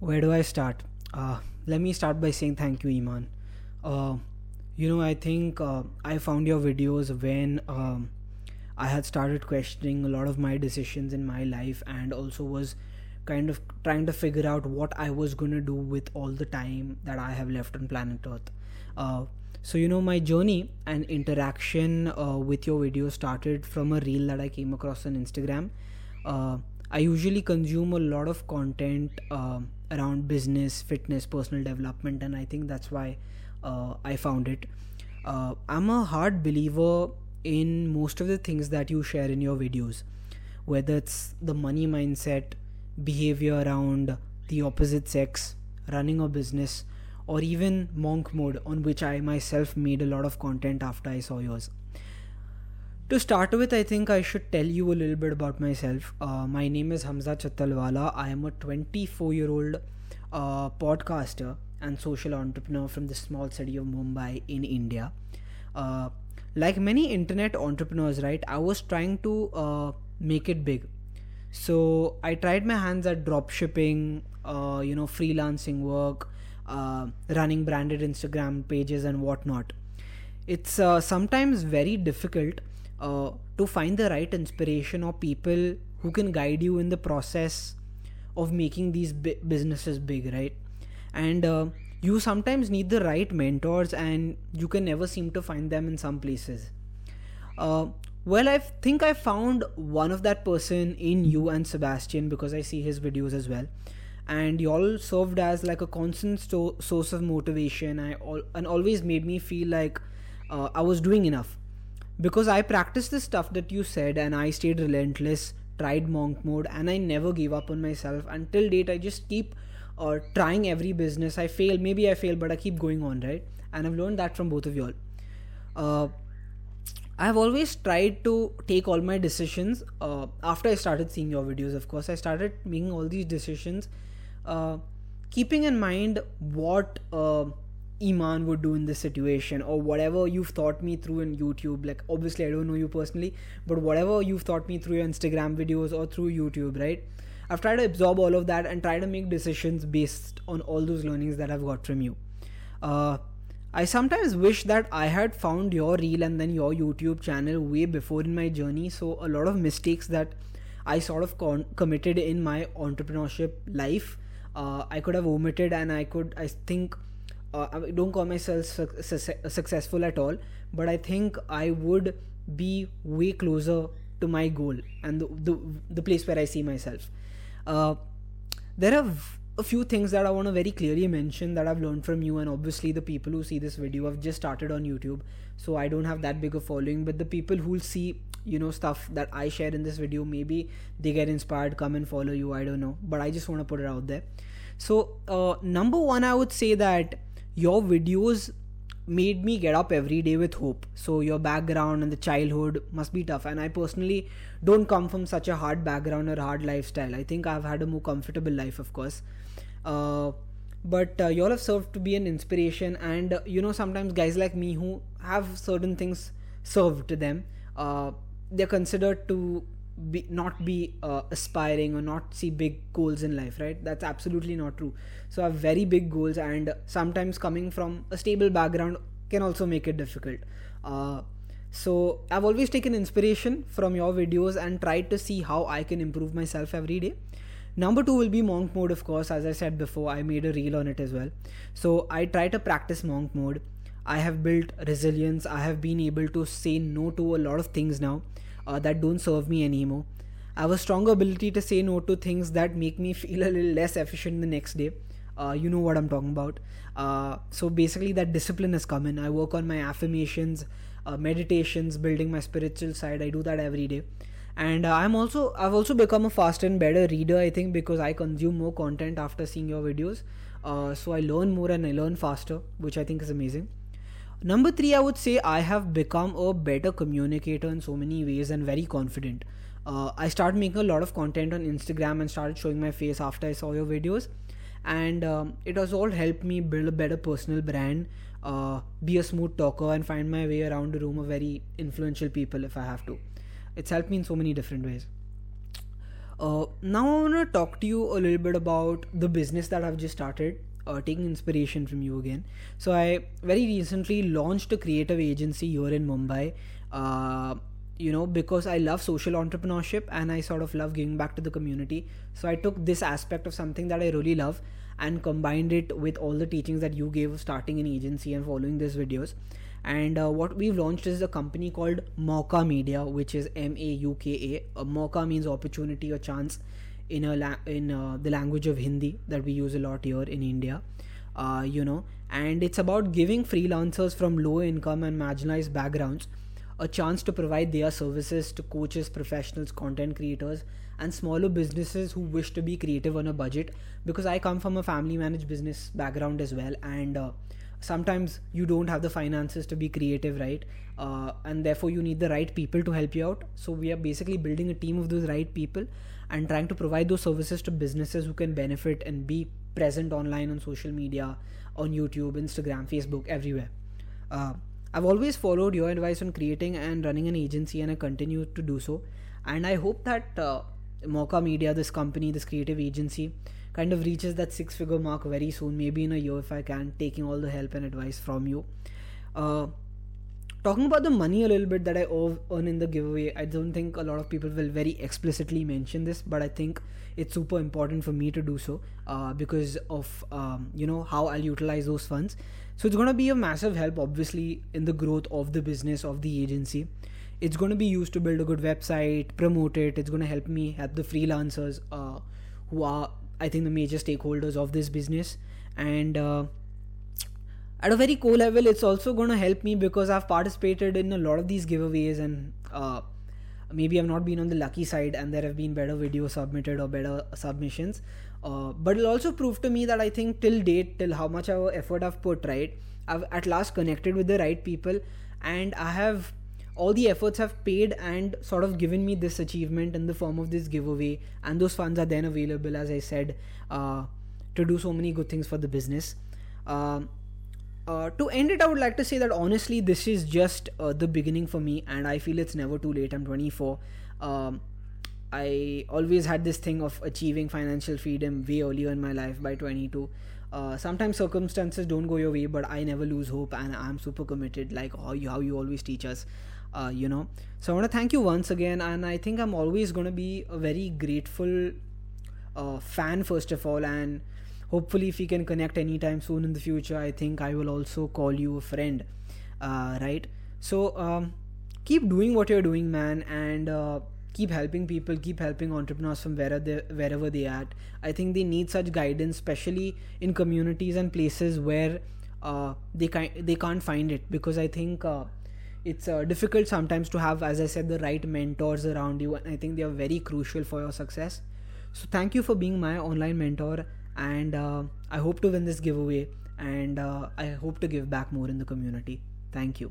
Where do I start? Uh, let me start by saying thank you, Iman. Uh, you know, I think uh, I found your videos when um, I had started questioning a lot of my decisions in my life and also was kind of trying to figure out what I was going to do with all the time that I have left on planet Earth. Uh, so, you know, my journey and interaction uh, with your video started from a reel that I came across on Instagram. Uh, I usually consume a lot of content uh, around business, fitness, personal development, and I think that's why uh, I found it. Uh, I'm a hard believer in most of the things that you share in your videos, whether it's the money mindset, behavior around the opposite sex, running a business, or even monk mode, on which I myself made a lot of content after I saw yours. To start with, I think I should tell you a little bit about myself. Uh, my name is Hamza Chattalwala. I am a 24 year old uh, podcaster and social entrepreneur from the small city of Mumbai in India. Uh, like many internet entrepreneurs, right, I was trying to uh, make it big. So I tried my hands at dropshipping, uh, you know, freelancing work, uh, running branded Instagram pages, and whatnot. It's sometimes very difficult uh, to find the right inspiration or people who can guide you in the process of making these businesses big right? And uh, you sometimes need the right mentors and you can never seem to find them in some places. Uh, well i think i found one of that person in you and sebastian because i see his videos as well. And you all served as like a constant sto- source of motivation. I all, and always made me feel like uh, i was doing enough because I practiced the stuff that you said and I stayed relentless, tried monk mode, and I never gave up on myself. Until date, I just keep uh, trying every business. I fail, maybe I fail, but I keep going on, right? And I've learned that from both of y'all. Uh, I've always tried to take all my decisions uh, after I started seeing your videos. Of course, I started making all these decisions, uh, keeping in mind what uh, Iman would do in this situation or whatever you've taught me through in YouTube. Like, obviously, I don't know you personally, but whatever you've taught me through your Instagram videos or through YouTube, right? I've tried to absorb all of that and try to make decisions based on all those learnings that I've got from you. Uh, I sometimes wish that I had found your reel and then your YouTube channel way before in my journey. So, a lot of mistakes that I sort of con- committed in my entrepreneurship life, uh, I could have omitted and I could, I think, uh, I don't call myself su- su- successful at all, but I think I would be way closer to my goal and the, the, the place where I see myself. Uh, there are a few things that I want to very clearly mention that I've learned from you, and obviously the people who see this video have just started on YouTube, so I don't have that big a following. But the people who'll see, you know, stuff that I share in this video, maybe they get inspired, come and follow you. I don't know, but I just want to put it out there. So, uh, number one, I would say that your videos made me get up every day with hope. So your background and the childhood must be tough. And I personally don't come from such a hard background or hard lifestyle. I think I've had a more comfortable life, of course. Uh, but uh, you all have served to be an inspiration. And uh, you know, sometimes guys like me who have certain things served to them, uh, they're considered to be not be uh, aspiring or not see big goals in life right? That's absolutely not true. So i have very big goals and sometimes coming from a stable background can also make it difficult. Uh, so i've always taken inspiration from your videos and tried to see how i can improve myself every day. Number two will be monk mode of course. As i said before i made a reel on it as well. So i try to practice monk mode. I have built resilience. I have been able to say no to a lot of things now uh, that don't serve me anymore. I have a stronger ability to say no to things that make me feel a little less efficient the next day. Uh, you know what I'm talking about. Uh, so basically, that discipline has come in. I work on my affirmations, uh, meditations, building my spiritual side. I do that every day, and uh, I'm also I've also become a faster and better reader. I think because I consume more content after seeing your videos. Uh, so I learn more and I learn faster, which I think is amazing. Number three, I would say I have become a better communicator in so many ways and very confident. Uh, I started making a lot of content on Instagram and started showing my face after I saw your videos, and um, it has all helped me build a better personal brand, uh, be a smooth talker, and find my way around a room of very influential people if I have to. It's helped me in so many different ways. Uh, now I want to talk to you a little bit about the business that I've just started. Uh, taking inspiration from you again. So I very recently launched a creative agency here in Mumbai. Uh, you know because i love social entrepreneurship and i sort of love giving back to the community so i took this aspect of something that i really love and combined it with all the teachings that you gave starting an agency and following these videos and uh, what we've launched is a company called Mauka Media, which is M A U K A. Mauka means opportunity or chance in a la- in uh, the language of Hindi that we use a lot here in India. Uh, you know, and it's about giving freelancers from low income and marginalized backgrounds a chance to provide their services to coaches, professionals, content creators, and smaller businesses who wish to be creative on a budget. Because I come from a family managed business background as well, and uh, sometimes you don't have the finances to be creative, right? Uh, and therefore, you need the right people to help you out. So, we are basically building a team of those right people and trying to provide those services to businesses who can benefit and be present online on social media, on YouTube, Instagram, Facebook, everywhere. Uh, I've always followed your advice on creating and running an agency, and I continue to do so. And I hope that uh, Mauka Media, this company, this creative agency, kind of reaches that six figure mark very soon, maybe in a year if I can, taking all the help and advice from you. Uh, talking about the money a little bit that I earn in the giveaway, I don't think a lot of people will very explicitly mention this, but I think it's super important for me to do so uh, because of um, you know how I'll utilize those funds. So it's going to be a massive help, obviously, in the growth of the business of the agency. It's going to be used to build a good website, promote it. It's going to help me help the freelancers uh, who are I think the major stakeholders of this business and uh, at a very core level it's also going to help me because I've participated in a lot of these giveaways and uh, maybe I've not been on the lucky side and there have been better videos submitted or better submissions. Uh, but it'll also prove to me that I think till date till how much our effort I've put right I've at last connected with the right people and I have all the efforts have paid and sort of given me this achievement in the form of this giveaway and those funds are then available as i said uh, to do so many good things for the business. Um, uh, to end it i would like to say that honestly this is just uh, the beginning for me and i feel it's never too late. I'm 24 um, i always had this thing of achieving financial freedom way earlier in my life by 22 uh, sometimes circumstances don't go your way but i never lose hope and i'm super committed like how you, how you always teach us uh, you know. So i want to thank you once again and i think i'm always going to be a very grateful uh, fan first of all and hopefully if we can connect anytime soon in the future i think i will also call you a friend uh, right? So um, keep doing what you're doing man and uh, keep helping people keep helping entrepreneurs from wherever they wherever they at i think they need such guidance especially in communities and places where uh, they can they can't find it because i think uh, it's uh, difficult sometimes to have as i said the right mentors around you and i think they are very crucial for your success. So thank you for being my online mentor and uh, i hope to win this giveaway. And uh, i hope to give back more in the community. Thank you